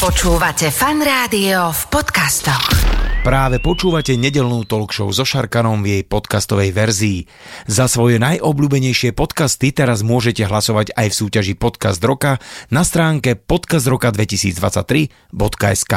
Počúvate fan rádio v podcastoch. Práve počúvate nedelnú talk show so Šarkanom v jej podcastovej verzii. Za svoje najobľúbenejšie podcasty teraz môžete hlasovať aj v súťaži Podcast Roka na stránke podcastroka2023.sk.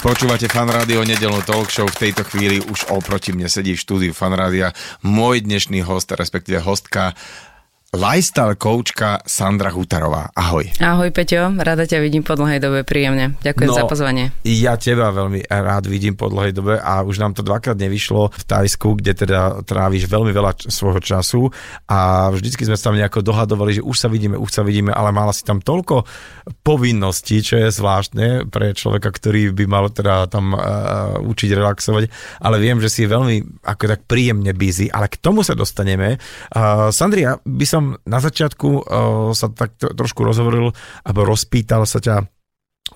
Počúvate Fan Rádio nedelnú talk show. V tejto chvíli už oproti mne sedí v štúdiu Fan Rádia môj dnešný host, respektíve hostka lifestyle coachka Sandra Hutarová. Ahoj. Ahoj Peťo, rada ťa vidím po dlhej dobe, príjemne. Ďakujem No. za pozvanie. Ja teba veľmi rád vidím po dlhej dobe a už nám to dvakrát nevyšlo v Tajsku, kde teda tráviš veľmi veľa svojho času a vždycky sme sa tam nejako dohadovali, že už sa vidíme, už sa vidíme, ale mala si tam toľko povinností, čo je zvláštne pre človeka, ktorý by mal teda tam uh, učiť relaxovať, ale viem, že si veľmi ako tak príjemne busy, ale k tomu sa dostaneme. Uh, Sandria, by som na začiatku uh, sa tak trošku rozhovoril alebo rozpýtal sa ťa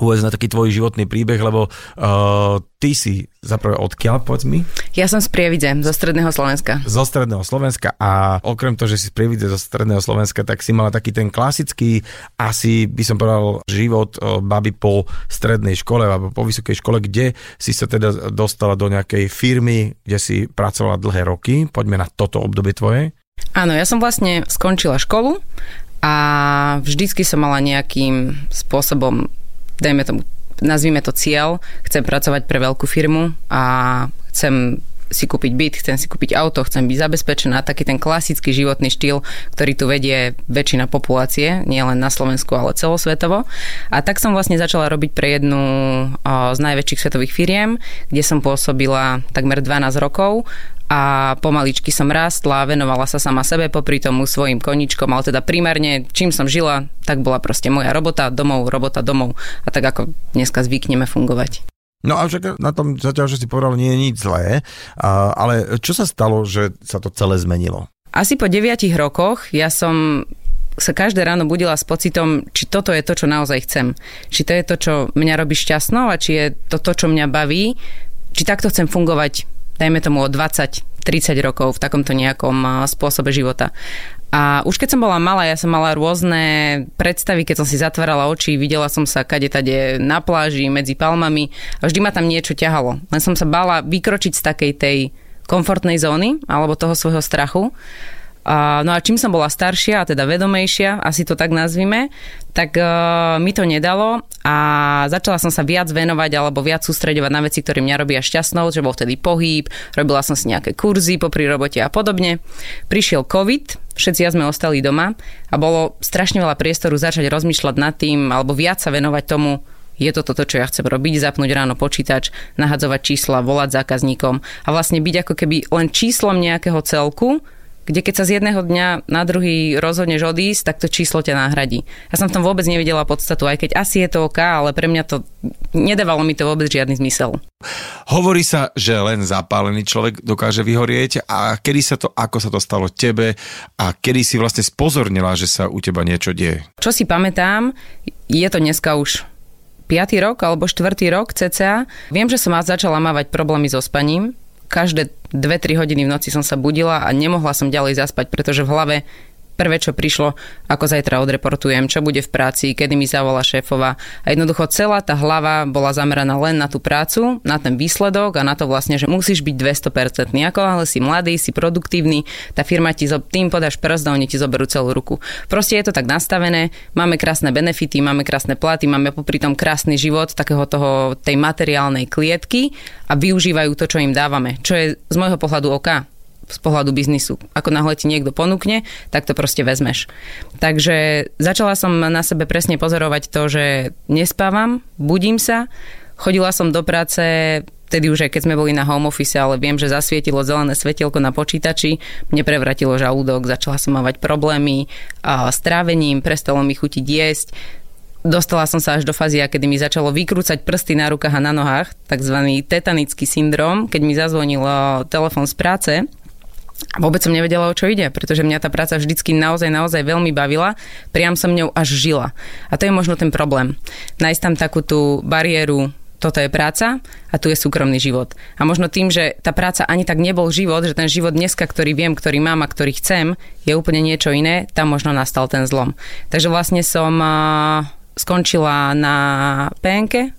uvez na taký tvoj životný príbeh, lebo uh, ty si zaprvé odkiaľ, povedz mi? Ja som z Prievidze, zo stredného Slovenska. Zo stredného Slovenska a okrem toho, že si z Prievidze zo stredného Slovenska, tak si mala taký ten klasický, asi by som povedal, život uh, baby po strednej škole alebo po vysokej škole, kde si sa teda dostala do nejakej firmy, kde si pracovala dlhé roky. Poďme na toto obdobie tvoje. Áno, ja som vlastne skončila školu a vždycky som mala nejakým spôsobom, dajme tomu, nazvime to cieľ, chcem pracovať pre veľkú firmu a chcem si kúpiť byt, chcem si kúpiť auto, chcem byť zabezpečená, taký ten klasický životný štýl, ktorý tu vedie väčšina populácie, nie len na Slovensku, ale celosvetovo. A tak som vlastne začala robiť pre jednu z najväčších svetových firiem, kde som pôsobila takmer 12 rokov a pomaličky som rástla, venovala sa sama sebe, popri tomu svojim koničkom, ale teda primárne, čím som žila, tak bola proste moja robota, domov, robota, domov a tak ako dneska zvykneme fungovať. No a však na tom zatiaľ, že si povedal, nie je nič zlé, a, ale čo sa stalo, že sa to celé zmenilo? Asi po 9 rokoch ja som sa každé ráno budila s pocitom, či toto je to, čo naozaj chcem. Či to je to, čo mňa robí šťastnou a či je to to, čo mňa baví. Či takto chcem fungovať, dajme tomu o 20-30 rokov v takomto nejakom spôsobe života. A už keď som bola malá, ja som mala rôzne predstavy, keď som si zatvárala oči, videla som sa kade tade na pláži, medzi palmami a vždy ma tam niečo ťahalo. Len som sa bála vykročiť z takej tej komfortnej zóny alebo toho svojho strachu. No a čím som bola staršia, a teda vedomejšia, asi to tak nazvime, tak uh, mi to nedalo a začala som sa viac venovať alebo viac sústredovať na veci, ktoré mňa robia šťastnou, že bol vtedy pohyb, robila som si nejaké kurzy popri robote a podobne. Prišiel COVID, všetci sme ostali doma a bolo strašne veľa priestoru začať rozmýšľať nad tým alebo viac sa venovať tomu, je to toto, čo ja chcem robiť, zapnúť ráno počítač, nahadzovať čísla, volať zákazníkom a vlastne byť ako keby len číslom nejakého celku, kde keď sa z jedného dňa na druhý rozhodneš odísť, tak to číslo ťa nahradí. Ja som v tom vôbec nevidela podstatu, aj keď asi je to OK, ale pre mňa to nedávalo mi to vôbec žiadny zmysel. Hovorí sa, že len zapálený človek dokáže vyhorieť a kedy sa to, ako sa to stalo tebe a kedy si vlastne spozornila, že sa u teba niečo deje? Čo si pamätám, je to dneska už 5. rok alebo 4. rok cca. Viem, že som začala mávať problémy so spaním. Každé 2-3 hodiny v noci som sa budila a nemohla som ďalej zaspať, pretože v hlave prvé, čo prišlo, ako zajtra odreportujem, čo bude v práci, kedy mi zavolá šéfova. A jednoducho celá tá hlava bola zameraná len na tú prácu, na ten výsledok a na to vlastne, že musíš byť 200%. Ako ale si mladý, si produktívny, tá firma ti zo, tým podáš prst a oni ti zoberú celú ruku. Proste je to tak nastavené, máme krásne benefity, máme krásne platy, máme popri tom krásny život takého toho, tej materiálnej klietky a využívajú to, čo im dávame. Čo je z môjho pohľadu OK z pohľadu biznisu. Ako náhle ti niekto ponúkne, tak to proste vezmeš. Takže začala som na sebe presne pozorovať to, že nespávam, budím sa, chodila som do práce vtedy už aj keď sme boli na home office, ale viem, že zasvietilo zelené svetielko na počítači, mne prevratilo žalúdok, začala som mávať problémy s trávením, prestalo mi chutiť jesť, Dostala som sa až do fázy, kedy mi začalo vykrúcať prsty na rukách a na nohách, takzvaný tetanický syndrom, keď mi zazvonil telefon z práce. A vôbec som nevedela, o čo ide, pretože mňa tá práca vždycky naozaj, naozaj veľmi bavila, priam som ňou až žila. A to je možno ten problém. Nájsť tam takú tú bariéru toto je práca a tu je súkromný život. A možno tým, že tá práca ani tak nebol život, že ten život dneska, ktorý viem, ktorý mám a ktorý chcem, je úplne niečo iné, tam možno nastal ten zlom. Takže vlastne som skončila na PNK,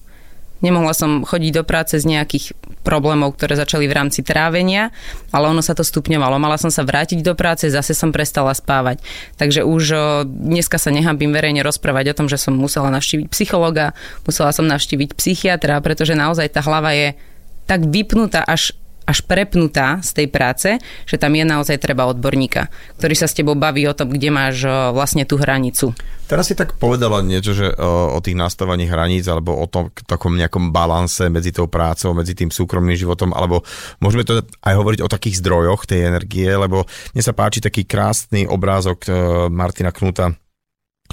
Nemohla som chodiť do práce z nejakých problémov, ktoré začali v rámci trávenia, ale ono sa to stupňovalo. Mala som sa vrátiť do práce, zase som prestala spávať. Takže už dneska sa nehambím verejne rozprávať o tom, že som musela navštíviť psychologa, musela som navštíviť psychiatra, pretože naozaj tá hlava je tak vypnutá až až prepnutá z tej práce, že tam je naozaj treba odborníka, ktorý sa s tebou baví o tom, kde máš vlastne tú hranicu. Teraz si tak povedala niečo, že o, o tých nastavení hraníc alebo o tom takom nejakom balanse medzi tou prácou, medzi tým súkromným životom, alebo môžeme to aj hovoriť o takých zdrojoch tej energie, lebo mne sa páči taký krásny obrázok Martina Knuta,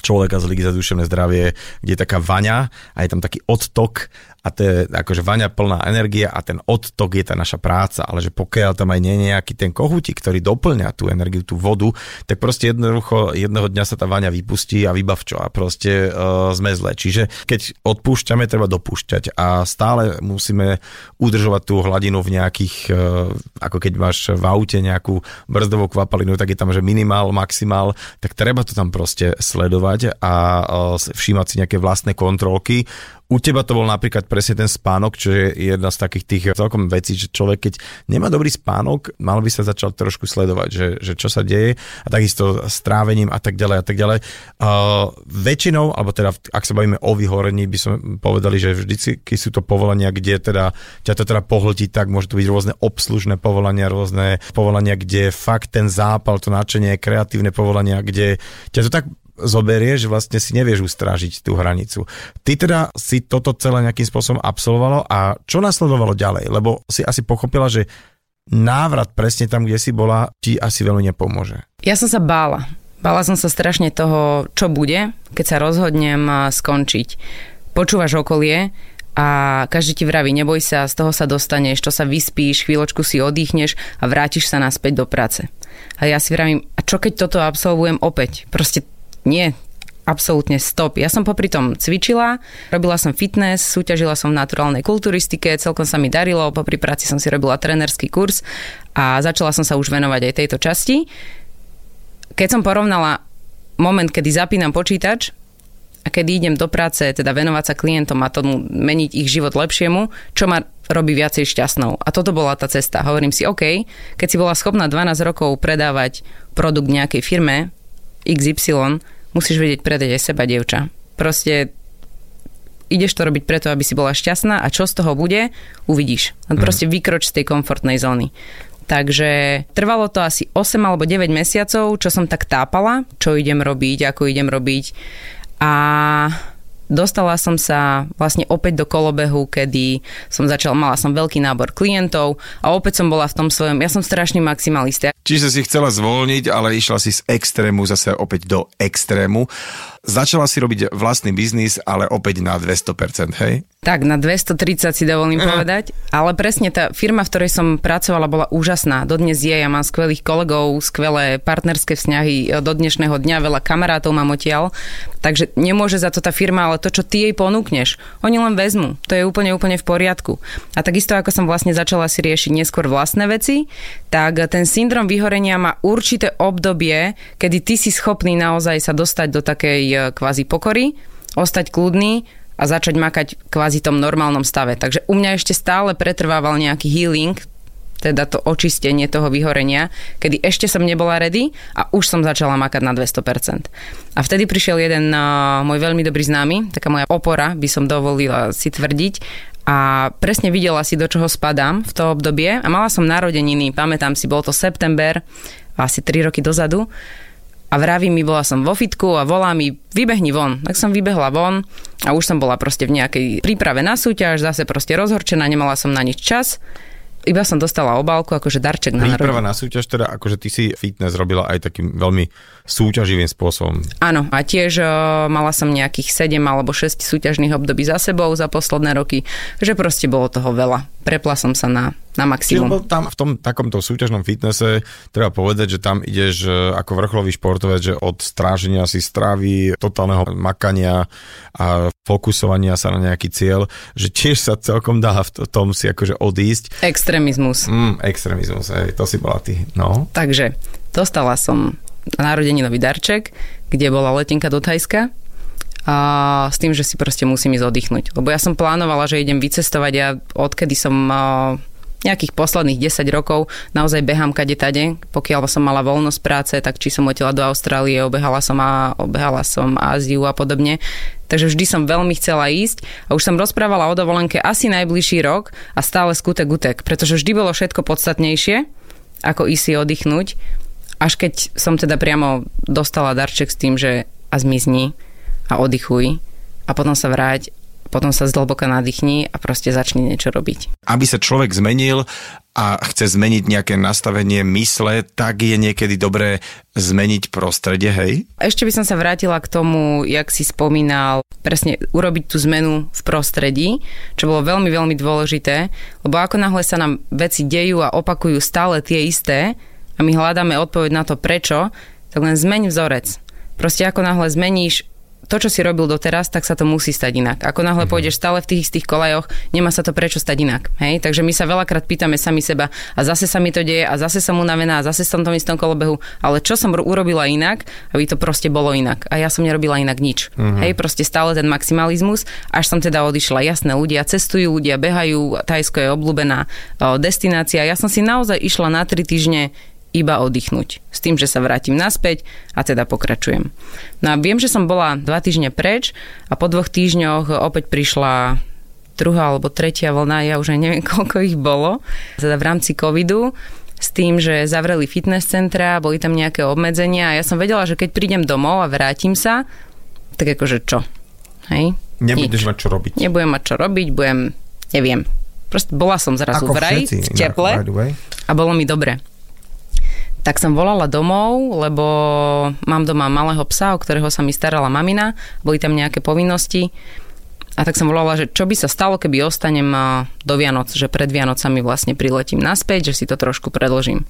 človeka z Ligy za duševné zdravie, kde je taká vaňa a je tam taký odtok a to je akože vaňa plná energia a ten odtok je tá naša práca, ale že pokiaľ tam aj nie je nejaký ten kohútik, ktorý doplňa tú energiu, tú vodu, tak proste jednoducho jedného dňa sa tá vaňa vypustí a vybavčo a proste uh, sme zle. Čiže keď odpúšťame, treba dopúšťať a stále musíme udržovať tú hladinu v nejakých, uh, ako keď máš v aute nejakú brzdovú kvapalinu, tak je tam, že minimál, maximál, tak treba to tam proste sledovať a uh, všímať si nejaké vlastné kontrolky, u teba to bol napríklad presne ten spánok, čo je jedna z takých tých celkom vecí, že človek, keď nemá dobrý spánok, mal by sa začať trošku sledovať, že, že čo sa deje a takisto s trávením a tak ďalej a tak ďalej. Uh, väčšinou, alebo teda ak sa bavíme o vyhorení, by sme povedali, že vždycky sú to povolania, kde teda ťa to teda pohltí tak, môže to byť rôzne obslužné povolania, rôzne povolania, kde fakt ten zápal, to nadšenie, kreatívne povolania, kde ťa to tak zoberie, že vlastne si nevieš ustrážiť tú hranicu. Ty teda si toto celé nejakým spôsobom absolvovalo a čo nasledovalo ďalej? Lebo si asi pochopila, že návrat presne tam, kde si bola, ti asi veľmi nepomôže. Ja som sa bála. Bála som sa strašne toho, čo bude, keď sa rozhodnem skončiť. Počúvaš okolie, a každý ti vraví, neboj sa, z toho sa dostaneš, to sa vyspíš, chvíľočku si oddychneš a vrátiš sa naspäť do práce. A ja si vravím, a čo keď toto absolvujem opäť? Proste nie, absolútne stop. Ja som popri tom cvičila, robila som fitness, súťažila som v naturálnej kulturistike, celkom sa mi darilo, popri práci som si robila trenerský kurz a začala som sa už venovať aj tejto časti. Keď som porovnala moment, kedy zapínam počítač a kedy idem do práce, teda venovať sa klientom a tomu meniť ich život lepšiemu, čo ma robí viacej šťastnou. A toto bola tá cesta. Hovorím si, OK, keď si bola schopná 12 rokov predávať produkt nejakej firme, XY, musíš vedieť predať aj seba, dievča. Proste ideš to robiť preto, aby si bola šťastná a čo z toho bude, uvidíš. Len mhm. proste vykroč z tej komfortnej zóny. Takže trvalo to asi 8 alebo 9 mesiacov, čo som tak tápala, čo idem robiť, ako idem robiť. A Dostala som sa vlastne opäť do kolobehu, kedy som začala, mala som veľký nábor klientov a opäť som bola v tom svojom, ja som strašný maximalista. Čiže si chcela zvolniť, ale išla si z extrému zase opäť do extrému. Začala si robiť vlastný biznis, ale opäť na 200%, hej? Tak, na 230 si dovolím uh. povedať. Ale presne tá firma, v ktorej som pracovala, bola úžasná. Dodnes je, ja mám skvelých kolegov, skvelé partnerské vzťahy do dnešného dňa, veľa kamarátov mám odtiaľ. Takže nemôže za to tá firma, ale to, čo ty jej ponúkneš, oni len vezmu. To je úplne, úplne v poriadku. A takisto, ako som vlastne začala si riešiť neskôr vlastné veci, tak ten syndrom vyhorenia má určité obdobie, kedy ty si schopný naozaj sa dostať do takej E, kvázi pokory, ostať kľudný a začať makať kvázi tom normálnom stave. Takže u mňa ešte stále pretrvával nejaký healing, teda to očistenie toho vyhorenia, kedy ešte som nebola ready a už som začala makať na 200%. A vtedy prišiel jeden uh, môj veľmi dobrý známy, taká moja opora, by som dovolila si tvrdiť, a presne videla si, do čoho spadám v to obdobie a mala som narodeniny, pamätám si, bol to september, asi 3 roky dozadu a vraví mi, bola som vo fitku a volá mi, vybehni von. Tak som vybehla von a už som bola proste v nejakej príprave na súťaž, zase proste rozhorčená, nemala som na nič čas. Iba som dostala obálku, akože darček na Príprava na súťaž, teda akože ty si fitness robila aj takým veľmi súťaživým spôsobom. Áno, a tiež uh, mala som nejakých 7 alebo 6 súťažných období za sebou za posledné roky, že proste bolo toho veľa. Prepla som sa na na maximum. Čiže tam v tom takomto súťažnom fitnesse treba povedať, že tam ideš e, ako vrcholový športovec, že od stráženia si stravy, totálneho makania a fokusovania sa na nejaký cieľ, že tiež sa celkom dá v tom si akože odísť. Extrémizmus. Mm, extrémizmus, hej, to si bola ty. No. Takže dostala som narodeninový darček, kde bola letenka do Thajska a s tým, že si proste musím ísť oddychnúť. Lebo ja som plánovala, že idem vycestovať a odkedy som nejakých posledných 10 rokov naozaj behám kade tade. Pokiaľ som mala voľnosť práce, tak či som letela do Austrálie, obehala som, a, obehala som Áziu a podobne. Takže vždy som veľmi chcela ísť a už som rozprávala o dovolenke asi najbližší rok a stále skutek utek, pretože vždy bolo všetko podstatnejšie, ako ísť si oddychnúť, až keď som teda priamo dostala darček s tým, že a zmizni a oddychuj a potom sa vráť potom sa zhlboka nadýchni a proste začne niečo robiť. Aby sa človek zmenil a chce zmeniť nejaké nastavenie mysle, tak je niekedy dobré zmeniť prostredie, hej? Ešte by som sa vrátila k tomu, jak si spomínal, presne urobiť tú zmenu v prostredí, čo bolo veľmi, veľmi dôležité, lebo ako náhle sa nám veci dejú a opakujú stále tie isté a my hľadáme odpoveď na to prečo, tak len zmeň vzorec. Proste ako náhle zmeníš to, čo si robil doteraz, tak sa to musí stať inak. Ako náhle mm-hmm. pôjdeš stále v tých istých kolajoch, nemá sa to prečo stať inak. Hej? Takže my sa veľakrát pýtame sami seba a zase sa mi to deje a zase som unavená a zase som tom istom kolobehu, ale čo som urobila inak, aby to proste bolo inak. A ja som nerobila inak nič. Mm-hmm. Hej, proste stále ten maximalizmus, až som teda odišla. Jasné, ľudia cestujú, ľudia behajú, Tajsko je obľúbená destinácia. Ja som si naozaj išla na tri týždne iba oddychnúť. S tým, že sa vrátim naspäť a teda pokračujem. No a viem, že som bola dva týždne preč a po dvoch týždňoch opäť prišla druhá alebo tretia vlna, ja už aj neviem, koľko ich bolo, teda v rámci covidu s tým, že zavreli fitness centra, boli tam nejaké obmedzenia a ja som vedela, že keď prídem domov a vrátim sa, tak akože čo? Hej? Nebudeš Nič. mať čo robiť. Nebudem mať čo robiť, budem, neviem. Proste bola som zrazu Ako v raji, v teple a bolo mi dobre tak som volala domov, lebo mám doma malého psa, o ktorého sa mi starala mamina, boli tam nejaké povinnosti. A tak som volala, že čo by sa stalo, keby ostanem do Vianoc, že pred Vianocami vlastne priletím naspäť, že si to trošku predložím.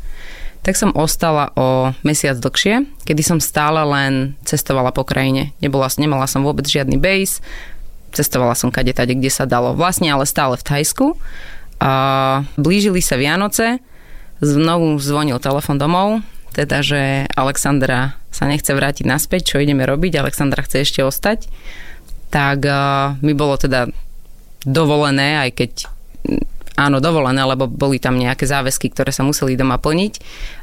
Tak som ostala o mesiac dlhšie, kedy som stále len cestovala po krajine. Nebola, nemala som vôbec žiadny base, cestovala som kade tade, kde sa dalo. Vlastne ale stále v Thajsku. A blížili sa Vianoce, Znovu zvonil telefon domov, teda, že Alexandra sa nechce vrátiť naspäť, čo ideme robiť, Alexandra chce ešte ostať, tak uh, mi bolo teda dovolené, aj keď áno, dovolené, lebo boli tam nejaké záväzky, ktoré sa museli doma plniť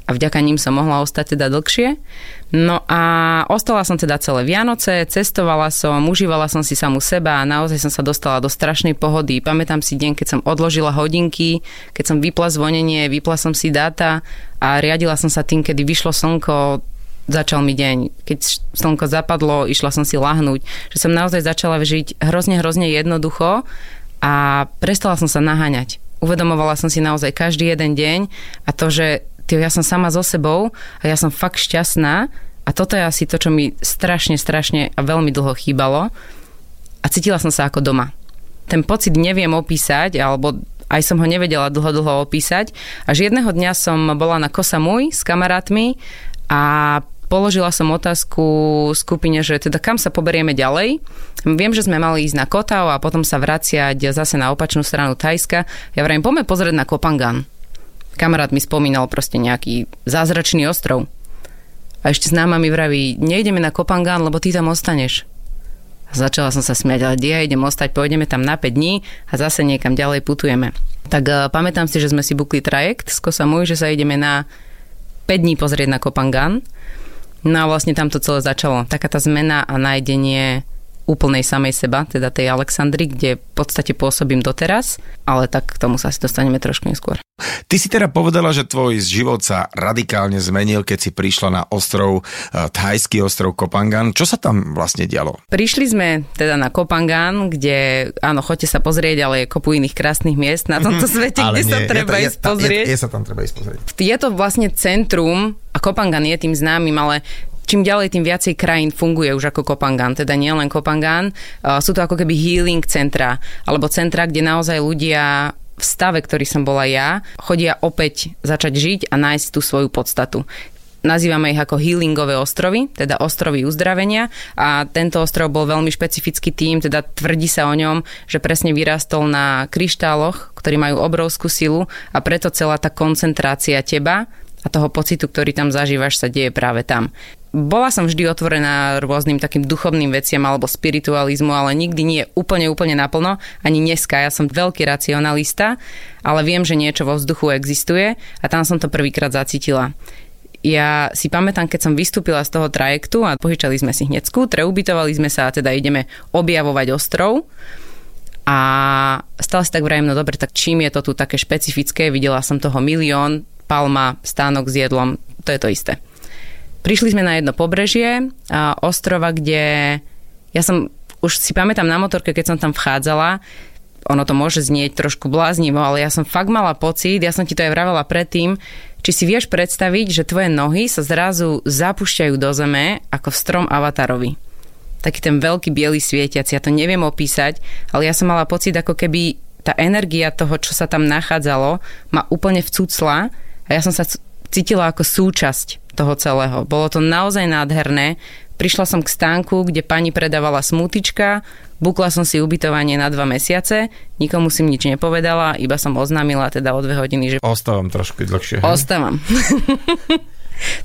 a vďaka ním som mohla ostať teda dlhšie. No a ostala som teda celé Vianoce, cestovala som, užívala som si samu seba a naozaj som sa dostala do strašnej pohody. Pamätám si deň, keď som odložila hodinky, keď som vypla zvonenie, vypla som si dáta a riadila som sa tým, kedy vyšlo slnko, začal mi deň. Keď slnko zapadlo, išla som si lahnúť. Že som naozaj začala žiť hrozne, hrozne jednoducho a prestala som sa naháňať. Uvedomovala som si naozaj každý jeden deň a to, že tyjo, ja som sama so sebou a ja som fakt šťastná a toto je asi to, čo mi strašne, strašne a veľmi dlho chýbalo a cítila som sa ako doma. Ten pocit neviem opísať, alebo aj som ho nevedela dlho, dlho opísať. Až jedného dňa som bola na Kosa Môj s kamarátmi a Položila som otázku skupine, že teda kam sa poberieme ďalej. Viem, že sme mali ísť na Kotao a potom sa vraciať zase na opačnú stranu Tajska. Ja vrajím, poďme pozrieť na Kopangan. Kamarát mi spomínal proste nejaký zázračný ostrov. A ešte známa mi vraví, nejdeme na Kopangan, lebo ty tam ostaneš. A začala som sa smiať, ale ja idem ostať, pôjdeme tam na 5 dní a zase niekam ďalej putujeme. Tak uh, pamätám si, že sme si bukli trajekt z Kosamuj, že sa ideme na 5 dní pozrieť na Kopangan No a vlastne tam to celé začalo. Taká tá zmena a nájdenie úplnej samej seba, teda tej Alexandry, kde v podstate pôsobím doteraz, ale tak k tomu sa asi dostaneme trošku neskôr. Ty si teda povedala, že tvoj život sa radikálne zmenil, keď si prišla na ostrov, eh, thajský ostrov Kopangan. Čo sa tam vlastne dialo? Prišli sme teda na Kopangan, kde, áno, choďte sa pozrieť, ale je kopu iných krásnych miest na tomto mhm. svete, kde nie, sa treba je ísť pozrieť. Je, je, je sa tam treba ísť pozrieť. Je to vlastne centrum a Kopangan je tým známym, ale čím ďalej, tým viacej krajín funguje už ako Kopangan. Teda nie len Kopangan, sú to ako keby healing centra, alebo centra, kde naozaj ľudia v stave, ktorý som bola ja, chodia opäť začať žiť a nájsť tú svoju podstatu. Nazývame ich ako healingové ostrovy, teda ostrovy uzdravenia a tento ostrov bol veľmi špecifický tým, teda tvrdí sa o ňom, že presne vyrastol na kryštáloch, ktorí majú obrovskú silu a preto celá tá koncentrácia teba a toho pocitu, ktorý tam zažívaš, sa deje práve tam. Bola som vždy otvorená rôznym takým duchovným veciam alebo spiritualizmu, ale nikdy nie úplne, úplne naplno, ani dneska. Ja som veľký racionalista, ale viem, že niečo vo vzduchu existuje a tam som to prvýkrát zacítila. Ja si pamätám, keď som vystúpila z toho trajektu a požičali sme si hneď skútre, ubytovali sme sa a teda ideme objavovať ostrov. A stále si tak vrajím, no dobre, tak čím je to tu také špecifické, videla som toho milión, palma, stánok s jedlom, to je to isté. Prišli sme na jedno pobrežie a ostrova, kde ja som, už si pamätám na motorke, keď som tam vchádzala, ono to môže znieť trošku bláznivo, ale ja som fakt mala pocit, ja som ti to aj vravela predtým, či si vieš predstaviť, že tvoje nohy sa zrazu zapúšťajú do zeme ako v strom avatarovi. Taký ten veľký biely svietiac, ja to neviem opísať, ale ja som mala pocit, ako keby tá energia toho, čo sa tam nachádzalo, ma úplne vcúcla a ja som sa cítila ako súčasť toho celého. Bolo to naozaj nádherné. Prišla som k stánku, kde pani predávala smutička, bukla som si ubytovanie na dva mesiace, nikomu si nič nepovedala, iba som oznámila teda o dve hodiny, že... Ostávam trošku dlhšie. Ostávam.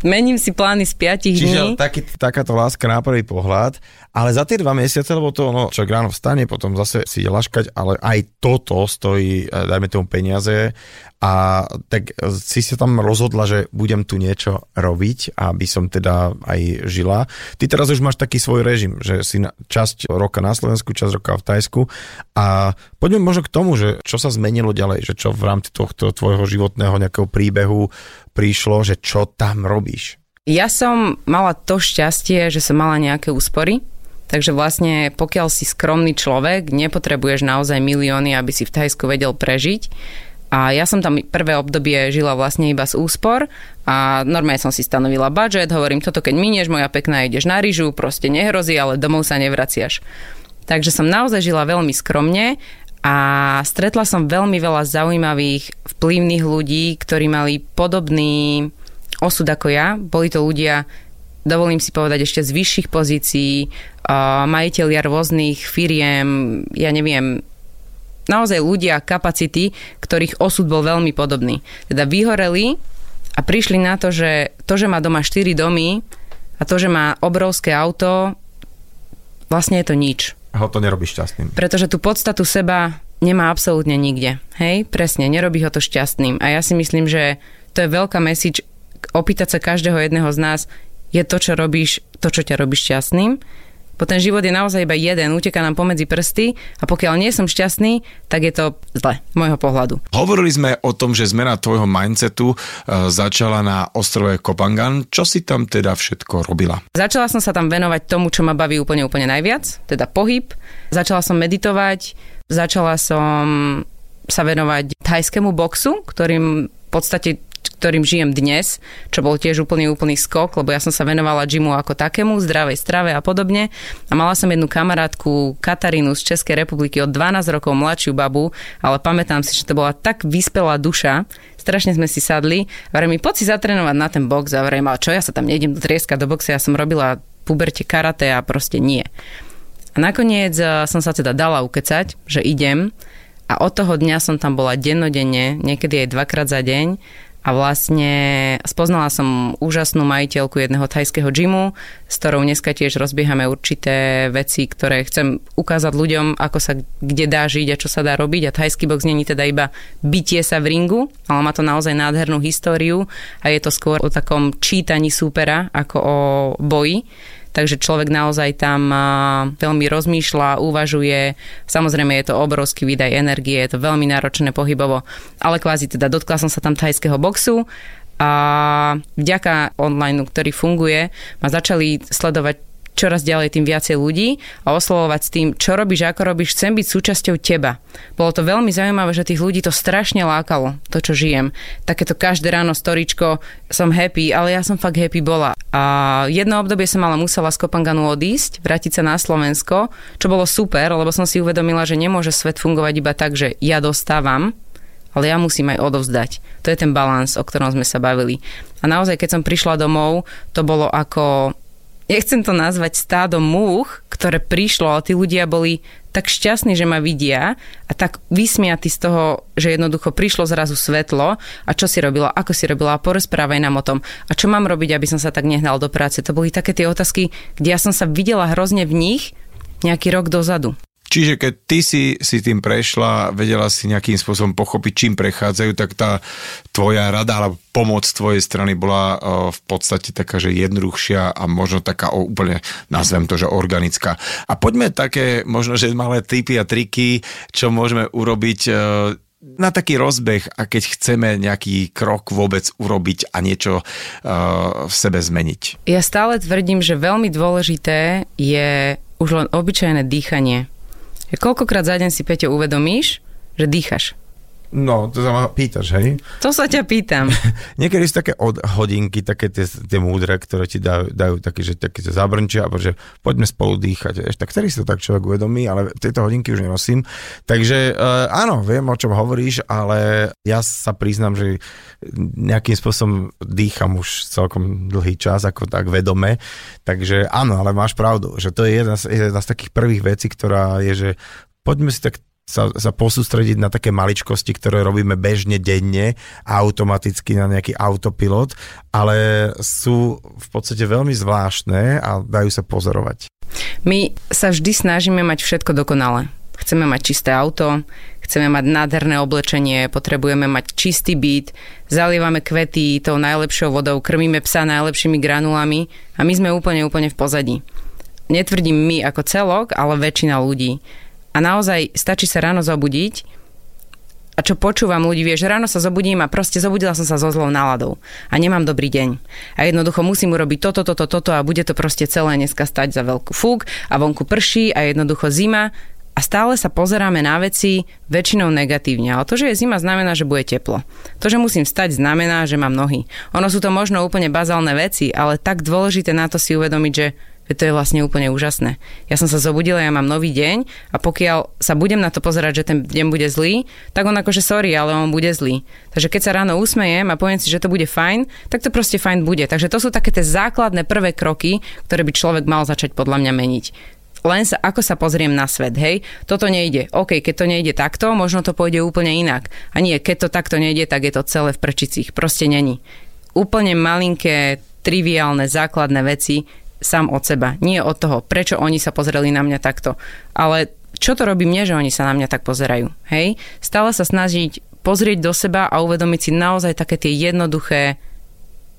Mením si plány z 5 Čiže dní. taký, takáto láska na prvý pohľad, ale za tie dva mesiace, lebo to ono, čo ráno vstane, potom zase si ide laškať, ale aj toto stojí, eh, dajme tomu peniaze a tak eh, si sa tam rozhodla, že budem tu niečo robiť, aby som teda aj žila. Ty teraz už máš taký svoj režim, že si na, časť roka na Slovensku, časť roka v Tajsku a poďme možno k tomu, že čo sa zmenilo ďalej, že čo v rámci tohto tvojho životného nejakého príbehu prišlo, že čo tam robíš? Ja som mala to šťastie, že som mala nejaké úspory, takže vlastne pokiaľ si skromný človek, nepotrebuješ naozaj milióny, aby si v Thajsku vedel prežiť. A ja som tam prvé obdobie žila vlastne iba z úspor a normálne som si stanovila budget, hovorím, toto keď minieš, moja pekná, ideš na rýžu, proste nehrozí, ale domov sa nevraciaš. Takže som naozaj žila veľmi skromne a stretla som veľmi veľa zaujímavých, vplyvných ľudí, ktorí mali podobný osud ako ja. Boli to ľudia, dovolím si povedať, ešte z vyšších pozícií, majiteľia rôznych firiem, ja neviem, naozaj ľudia, kapacity, ktorých osud bol veľmi podobný. Teda vyhoreli a prišli na to, že to, že má doma 4 domy a to, že má obrovské auto, vlastne je to nič ho to nerobí šťastným. Pretože tú podstatu seba nemá absolútne nikde. Hej, presne, nerobí ho to šťastným. A ja si myslím, že to je veľká message opýtať sa každého jedného z nás, je to, čo robíš, to, čo ťa robí šťastným bo ten život je naozaj iba jeden, uteká nám pomedzi prsty a pokiaľ nie som šťastný, tak je to zle, môjho pohľadu. Hovorili sme o tom, že zmena tvojho mindsetu e, začala na ostrove Kopangan. Čo si tam teda všetko robila? Začala som sa tam venovať tomu, čo ma baví úplne úplne najviac, teda pohyb. Začala som meditovať, začala som sa venovať thajskému boxu, ktorým v podstate ktorým žijem dnes, čo bol tiež úplný úplný skok, lebo ja som sa venovala gymu ako takému, zdravej strave a podobne. A mala som jednu kamarátku Katarínu z Českej republiky od 12 rokov mladšiu babu, ale pamätám si, že to bola tak vyspelá duša, strašne sme si sadli. Vrem mi, poď si zatrénovať na ten box a ale čo, ja sa tam nejdem trieska do boxe, ja som robila puberte karate a proste nie. A nakoniec eh, som sa teda dala ukecať, že idem a od toho dňa som tam bola dennodenne, niekedy aj dvakrát za deň a vlastne spoznala som úžasnú majiteľku jedného thajského gymu, s ktorou dneska tiež rozbiehame určité veci, ktoré chcem ukázať ľuďom, ako sa kde dá žiť a čo sa dá robiť. A thajský box není teda iba bytie sa v ringu, ale má to naozaj nádhernú históriu a je to skôr o takom čítaní súpera ako o boji takže človek naozaj tam veľmi rozmýšľa, uvažuje. Samozrejme je to obrovský výdaj energie, je to veľmi náročné pohybovo, ale kvázi teda dotkla som sa tam thajského boxu a vďaka online, ktorý funguje, ma začali sledovať čoraz ďalej tým viacej ľudí a oslovovať s tým, čo robíš, ako robíš, chcem byť súčasťou teba. Bolo to veľmi zaujímavé, že tých ľudí to strašne lákalo, to, čo žijem. Takéto každé ráno storičko, som happy, ale ja som fakt happy bola. A jedno obdobie som ale musela z Kopanganu odísť, vrátiť sa na Slovensko, čo bolo super, lebo som si uvedomila, že nemôže svet fungovať iba tak, že ja dostávam, ale ja musím aj odovzdať. To je ten balans, o ktorom sme sa bavili. A naozaj, keď som prišla domov, to bolo ako nechcem to nazvať stádom múch, ktoré prišlo, ale tí ľudia boli tak šťastní, že ma vidia a tak vysmiatí z toho, že jednoducho prišlo zrazu svetlo a čo si robila, ako si robila a porozprávaj nám o tom a čo mám robiť, aby som sa tak nehnal do práce. To boli také tie otázky, kde ja som sa videla hrozne v nich nejaký rok dozadu. Čiže keď ty si, si tým prešla, vedela si nejakým spôsobom pochopiť, čím prechádzajú, tak tá tvoja rada alebo pomoc tvojej strany bola v podstate taká, že jednoduchšia a možno taká úplne, nazvem to, že organická. A poďme také, možno, že malé typy a triky, čo môžeme urobiť e, na taký rozbeh a keď chceme nejaký krok vôbec urobiť a niečo uh, v sebe zmeniť. Ja stále tvrdím, že veľmi dôležité je už len obyčajné dýchanie. Koľkokrát za deň si, Peťo, uvedomíš, že dýchaš? No, to sa ma pýtaš, hej? To sa ťa pýtam. Niekedy sú také od hodinky, také tie, tie múdre, ktoré ti dajú, dajú také, že také sa zabrnčia, alebo že poďme spolu dýchať. Ešte tak ktorý si to tak človek uvedomí, ale tieto hodinky už nenosím. Takže uh, áno, viem, o čom hovoríš, ale ja sa priznám, že nejakým spôsobom dýcham už celkom dlhý čas, ako tak vedome. Takže áno, ale máš pravdu, že to je jedna z, jedna z takých prvých vecí, ktorá je, že poďme si tak sa, sa posústrediť na také maličkosti, ktoré robíme bežne, denne, automaticky na nejaký autopilot, ale sú v podstate veľmi zvláštne a dajú sa pozorovať. My sa vždy snažíme mať všetko dokonale. Chceme mať čisté auto, chceme mať nádherné oblečenie, potrebujeme mať čistý byt, zalievame kvety tou najlepšou vodou, krmíme psa najlepšími granulami a my sme úplne, úplne v pozadí. Netvrdím my ako celok, ale väčšina ľudí. A naozaj stačí sa ráno zobudiť a čo počúvam ľudí, vieš, ráno sa zobudím a proste zobudila som sa so zlou náladou a nemám dobrý deň. A jednoducho musím urobiť toto, toto, toto a bude to proste celé dneska stať za veľkú fúk a vonku prší a jednoducho zima a stále sa pozeráme na veci väčšinou negatívne. Ale to, že je zima, znamená, že bude teplo. To, že musím stať, znamená, že mám nohy. Ono sú to možno úplne bazálne veci, ale tak dôležité na to si uvedomiť, že Veď to je vlastne úplne úžasné. Ja som sa zobudila, ja mám nový deň a pokiaľ sa budem na to pozerať, že ten deň bude zlý, tak on akože sorry, ale on bude zlý. Takže keď sa ráno usmejem a poviem si, že to bude fajn, tak to proste fajn bude. Takže to sú také tie základné prvé kroky, ktoré by človek mal začať podľa mňa meniť len sa, ako sa pozriem na svet, hej, toto nejde. OK, keď to nejde takto, možno to pôjde úplne inak. A nie, keď to takto nejde, tak je to celé v prčicích. Proste není. Úplne malinké, triviálne, základné veci sám od seba. Nie od toho, prečo oni sa pozreli na mňa takto. Ale čo to robí mne, že oni sa na mňa tak pozerajú. Hej? Stále sa snažiť pozrieť do seba a uvedomiť si naozaj také tie jednoduché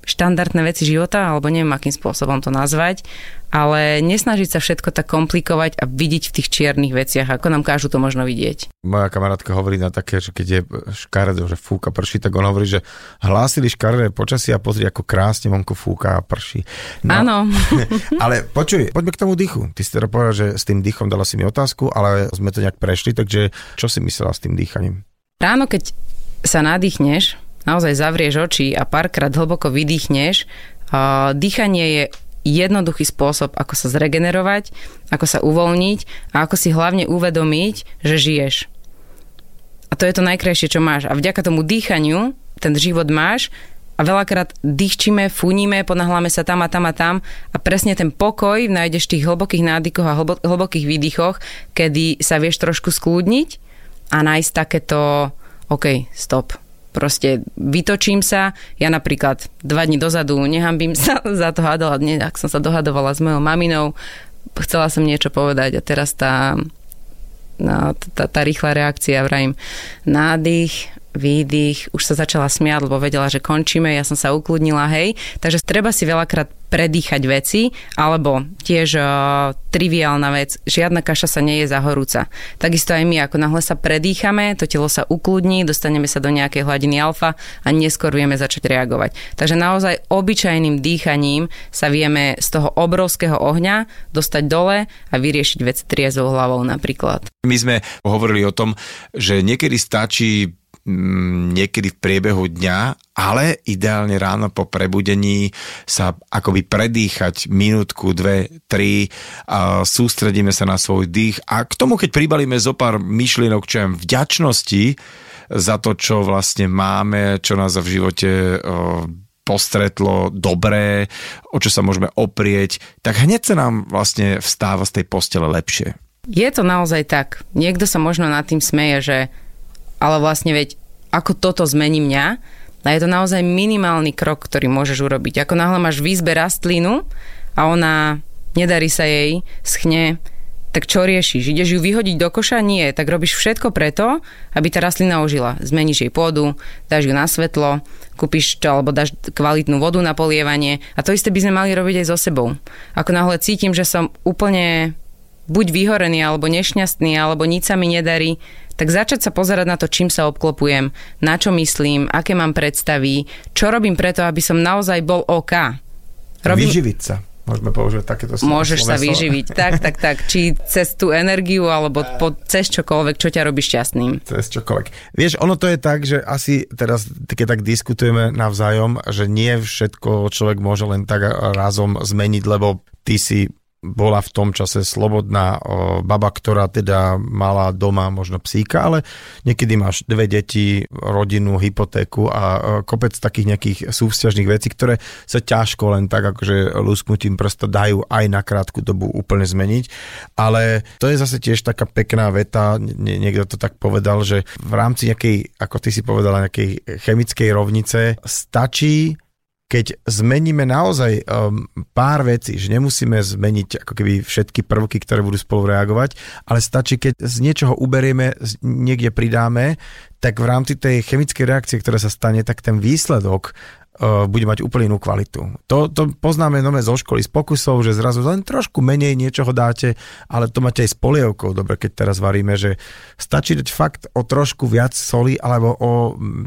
štandardné veci života, alebo neviem, akým spôsobom to nazvať, ale nesnažiť sa všetko tak komplikovať a vidieť v tých čiernych veciach, ako nám kážu to možno vidieť. Moja kamarátka hovorí na také, že keď je škaredé, že fúka, prší, tak on hovorí, že hlásili škaredé počasie a pozri, ako krásne vonku fúka a prší. No, Áno. ale počuj, poďme k tomu dýchu. Ty si teda povedal, že s tým dýchom dala si mi otázku, ale sme to nejak prešli, takže čo si myslela s tým dýchaním? Ráno, keď sa nadýchneš, naozaj zavrieš oči a párkrát hlboko vydýchneš, dýchanie je jednoduchý spôsob, ako sa zregenerovať, ako sa uvoľniť a ako si hlavne uvedomiť, že žiješ. A to je to najkrajšie, čo máš. A vďaka tomu dýchaniu ten život máš a veľakrát dýchčíme, funíme, ponahláme sa tam a tam a tam a presne ten pokoj nájdeš v tých hlbokých nádychoch a hlbokých výdychoch, kedy sa vieš trošku skľudniť a nájsť takéto OK, stop, proste vytočím sa. Ja napríklad dva dní dozadu nehambím sa za to hádala, ak som sa dohadovala s mojou maminou, chcela som niečo povedať a teraz tá, no, tá, tá rýchla reakcia, vrajím, nádych, výdych, už sa začala smiať, lebo vedela, že končíme, ja som sa ukludnila, hej. Takže treba si veľakrát predýchať veci, alebo tiež uh, triviálna vec, žiadna kaša sa nie je zahorúca. Takisto aj my, ako náhle sa predýchame, to telo sa ukludní, dostaneme sa do nejakej hladiny alfa a neskôr vieme začať reagovať. Takže naozaj obyčajným dýchaním sa vieme z toho obrovského ohňa dostať dole a vyriešiť vec triezou hlavou napríklad. My sme hovorili o tom, že niekedy stačí niekedy v priebehu dňa, ale ideálne ráno po prebudení sa akoby predýchať minútku, dve, tri, a sústredíme sa na svoj dých a k tomu, keď pribalíme zo pár myšlienok, čo vďačnosti, za to, čo vlastne máme, čo nás v živote postretlo dobré, o čo sa môžeme oprieť, tak hneď sa nám vlastne vstáva z tej postele lepšie. Je to naozaj tak. Niekto sa možno nad tým smeje, že ale vlastne veď ako toto zmení mňa, a je to naozaj minimálny krok, ktorý môžeš urobiť. Ako náhle máš v izbe rastlinu a ona, nedarí sa jej, schne, tak čo riešiš? Ideš ju vyhodiť do koša? Nie. Tak robíš všetko preto, aby tá rastlina ožila. Zmeníš jej pôdu, dáš ju na svetlo, kúpiš čo, alebo dáš kvalitnú vodu na polievanie. A to isté by sme mali robiť aj so sebou. Ako náhle cítim, že som úplne buď vyhorený, alebo nešťastný, alebo nič sa mi nedarí, tak začať sa pozerať na to, čím sa obklopujem, na čo myslím, aké mám predstavy, čo robím preto, aby som naozaj bol OK. Robím... Vyživiť sa. Môžeme použiť takéto slovo. Môžeš sa vyživiť, tak, tak, tak. Či cez tú energiu, alebo po, cez čokoľvek, čo ťa robí šťastným. Cez čokoľvek. Vieš, ono to je tak, že asi teraz, keď tak diskutujeme navzájom, že nie všetko človek môže len tak razom zmeniť, lebo ty si bola v tom čase slobodná baba, ktorá teda mala doma možno psíka, ale niekedy máš dve deti, rodinu, hypotéku a kopec takých nejakých súvzťažných vecí, ktoré sa ťažko len tak akože lusknutím prsta dajú aj na krátku dobu úplne zmeniť. Ale to je zase tiež taká pekná veta, niekto to tak povedal, že v rámci nejakej, ako ty si povedala, nejakej chemickej rovnice stačí keď zmeníme naozaj um, pár vecí, že nemusíme zmeniť ako keby všetky prvky, ktoré budú spolu reagovať, ale stačí, keď z niečoho uberieme, niekde pridáme, tak v rámci tej chemickej reakcie, ktorá sa stane, tak ten výsledok bude mať úplne inú kvalitu. To, to poznáme nové zo školy, z pokusov, že zrazu len trošku menej niečoho dáte, ale to máte aj s polievkou, dobre, keď teraz varíme, že stačí dať fakt o trošku viac soli, alebo o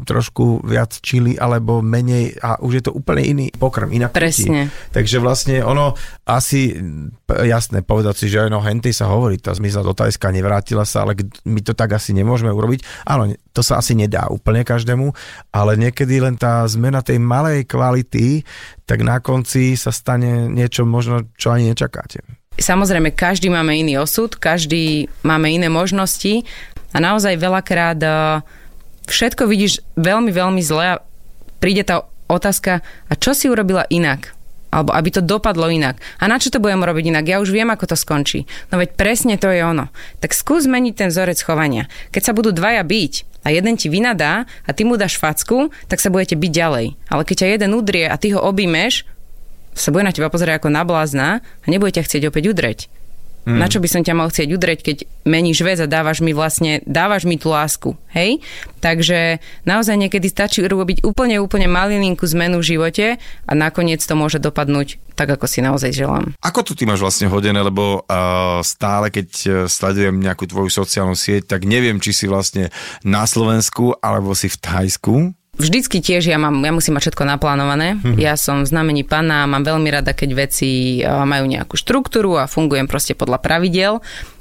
trošku viac čili, alebo menej a už je to úplne iný pokrm, inak Presne. Takže vlastne ono asi, jasné, povedať si, že no henty sa hovorí, tá zmizla do Tajska, nevrátila sa, ale my to tak asi nemôžeme urobiť. Áno, to sa asi nedá úplne každému, ale niekedy len tá zmena tej malej kvality, tak na konci sa stane niečo možno, čo ani nečakáte. Samozrejme, každý máme iný osud, každý máme iné možnosti a naozaj veľakrát e, všetko vidíš veľmi, veľmi zle a príde tá otázka, a čo si urobila inak? alebo aby to dopadlo inak. A na čo to budem robiť inak? Ja už viem, ako to skončí. No veď presne to je ono. Tak skús zmeniť ten vzorec chovania. Keď sa budú dvaja byť a jeden ti vynadá a ty mu dáš facku, tak sa budete byť ďalej. Ale keď ťa jeden udrie a ty ho objímeš, sa bude na teba pozerať ako na blázna a nebude chcieť opäť udreť. Mm. Na čo by som ťa mal chcieť udreť, keď meníš vec a dávaš mi vlastne, dávaš mi tú lásku, hej? Takže naozaj niekedy stačí urobiť úplne, úplne malinku zmenu v živote a nakoniec to môže dopadnúť tak, ako si naozaj želám. Ako to ty máš vlastne hodené, lebo uh, stále, keď e, sledujem nejakú tvoju sociálnu sieť, tak neviem, či si vlastne na Slovensku alebo si v Thajsku vždycky tiež ja, mám, ja musím mať všetko naplánované. Mm-hmm. Ja som v znamení pana, mám veľmi rada, keď veci majú nejakú štruktúru a fungujem proste podľa pravidel.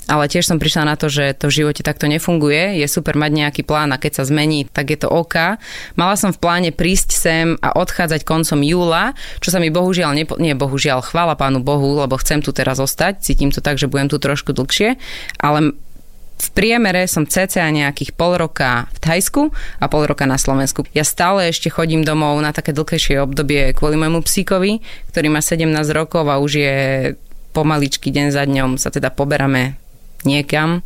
Ale tiež som prišla na to, že to v živote takto nefunguje. Je super mať nejaký plán a keď sa zmení, tak je to OK. Mala som v pláne prísť sem a odchádzať koncom júla, čo sa mi bohužiaľ, nepo, nie bohužiaľ, chvála pánu Bohu, lebo chcem tu teraz ostať. Cítim to tak, že budem tu trošku dlhšie. Ale v priemere som cca nejakých pol roka v Thajsku a pol roka na Slovensku. Ja stále ešte chodím domov na také dlhšie obdobie kvôli môjmu psíkovi, ktorý má 17 rokov a už je pomaličky deň za dňom sa teda poberáme niekam.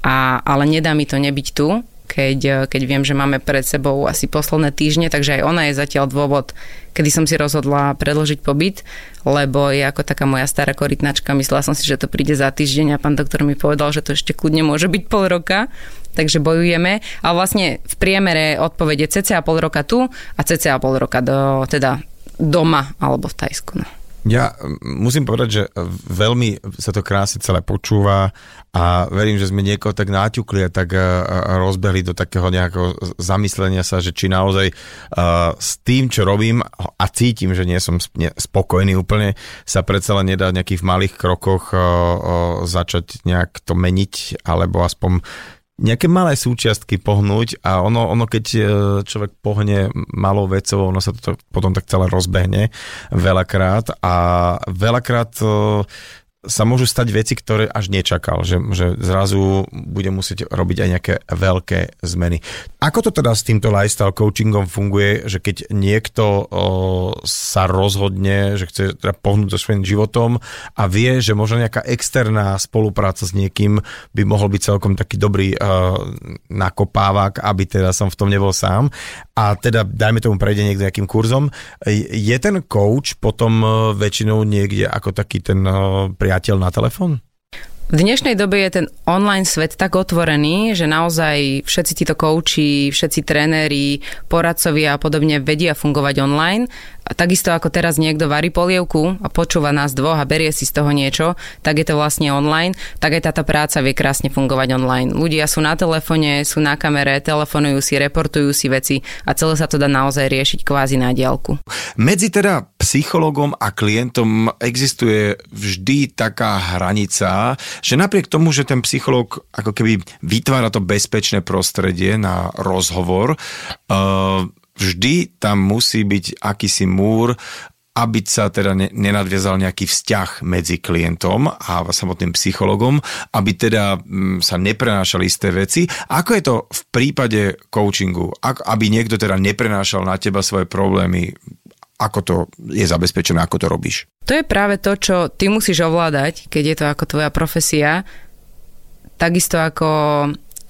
A, ale nedá mi to nebyť tu, keď, keď viem, že máme pred sebou asi posledné týždne, takže aj ona je zatiaľ dôvod, kedy som si rozhodla predložiť pobyt, lebo je ako taká moja stará korytnačka. Myslela som si, že to príde za týždeň a pán doktor mi povedal, že to ešte kľudne môže byť pol roka, takže bojujeme. A vlastne v priemere odpovede cca pol roka tu a cca pol roka do, teda doma alebo v Tajsku. No. Ja musím povedať, že veľmi sa to krásne celé počúva a verím, že sme niekoho tak náťukli a tak rozbehli do takého nejakého zamyslenia sa, že či naozaj s tým, čo robím a cítim, že nie som spokojný úplne, sa predsa len nedá v nejakých malých krokoch začať nejak to meniť alebo aspoň nejaké malé súčiastky pohnúť a ono, ono keď e, človek pohne malou vecou, ono sa to potom tak celé rozbehne veľakrát a veľakrát e, sa môžu stať veci, ktoré až nečakal, že, že zrazu bude musieť robiť aj nejaké veľké zmeny. Ako to teda s týmto lifestyle coachingom funguje, že keď niekto o, sa rozhodne, že chce teda pohnúť so svojím životom a vie, že možno nejaká externá spolupráca s niekým by mohol byť celkom taký dobrý uh, nakopávak, aby teda som v tom nebol sám a teda dajme tomu prejde niekto nejakým kurzom. Je ten coach potom väčšinou niekde ako taký ten priateľ na telefón? V dnešnej dobe je ten online svet tak otvorený, že naozaj všetci títo kouči, všetci tréneri, poradcovia a podobne vedia fungovať online takisto ako teraz niekto varí polievku a počúva nás dvoch a berie si z toho niečo, tak je to vlastne online, tak aj táto práca vie krásne fungovať online. Ľudia sú na telefóne, sú na kamere, telefonujú si, reportujú si veci a celé sa to dá naozaj riešiť kvázi na diálku. Medzi teda psychologom a klientom existuje vždy taká hranica, že napriek tomu, že ten psycholog ako keby vytvára to bezpečné prostredie na rozhovor, uh, vždy tam musí byť akýsi múr, aby sa teda nenadviazal nejaký vzťah medzi klientom a samotným psychologom, aby teda mm, sa neprenášali isté veci. Ako je to v prípade coachingu? Aby niekto teda neprenášal na teba svoje problémy, ako to je zabezpečené, ako to robíš? To je práve to, čo ty musíš ovládať, keď je to ako tvoja profesia. Takisto ako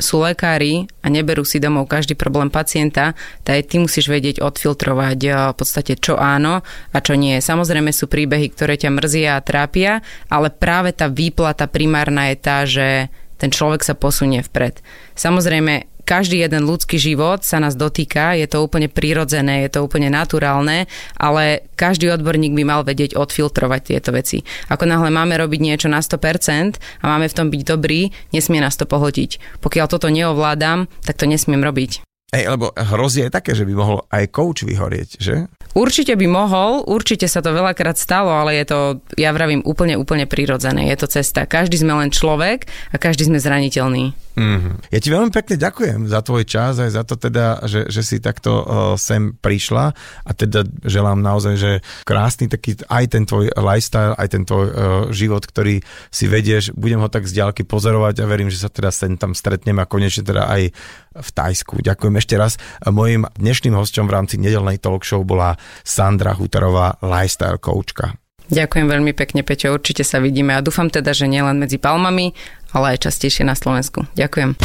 sú lekári a neberú si domov každý problém pacienta, tak ty musíš vedieť odfiltrovať eh, v podstate čo áno a čo nie. Samozrejme sú príbehy, ktoré ťa mrzia a trápia, ale práve tá výplata primárna je tá, že ten človek sa posunie vpred. Samozrejme, každý jeden ľudský život sa nás dotýka, je to úplne prirodzené, je to úplne naturálne, ale každý odborník by mal vedieť odfiltrovať tieto veci. Ako náhle máme robiť niečo na 100% a máme v tom byť dobrý, nesmie nás to pohltiť. Pokiaľ toto neovládam, tak to nesmiem robiť. Ej, lebo hrozí je také, že by mohol aj coach vyhorieť, že? Určite by mohol, určite sa to veľakrát stalo, ale je to, ja vravím, úplne, úplne prirodzené. Je to cesta. Každý sme len človek a každý sme zraniteľný. Mm-hmm. Ja ti veľmi pekne ďakujem za tvoj čas aj za to teda, že, že si takto uh, sem prišla a teda želám naozaj, že krásny taký aj ten tvoj lifestyle, aj ten tvoj uh, život, ktorý si vedieš, budem ho tak z ďalky pozorovať a verím, že sa teda sem tam stretneme a konečne teda aj v Tajsku. Ďakujem ešte raz. Mojím dnešným hostom v rámci nedelnej talk show bola Sandra Hutarová, lifestyle coachka. Ďakujem veľmi pekne, Peťo, určite sa vidíme a dúfam teda, že nielen medzi palmami, ale aj častejšie na Slovensku. Ďakujem.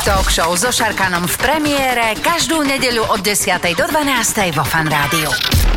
talk show so Šarkanom. V premiére každú nedeľu od 10. do 12. vo Fan Rádiu.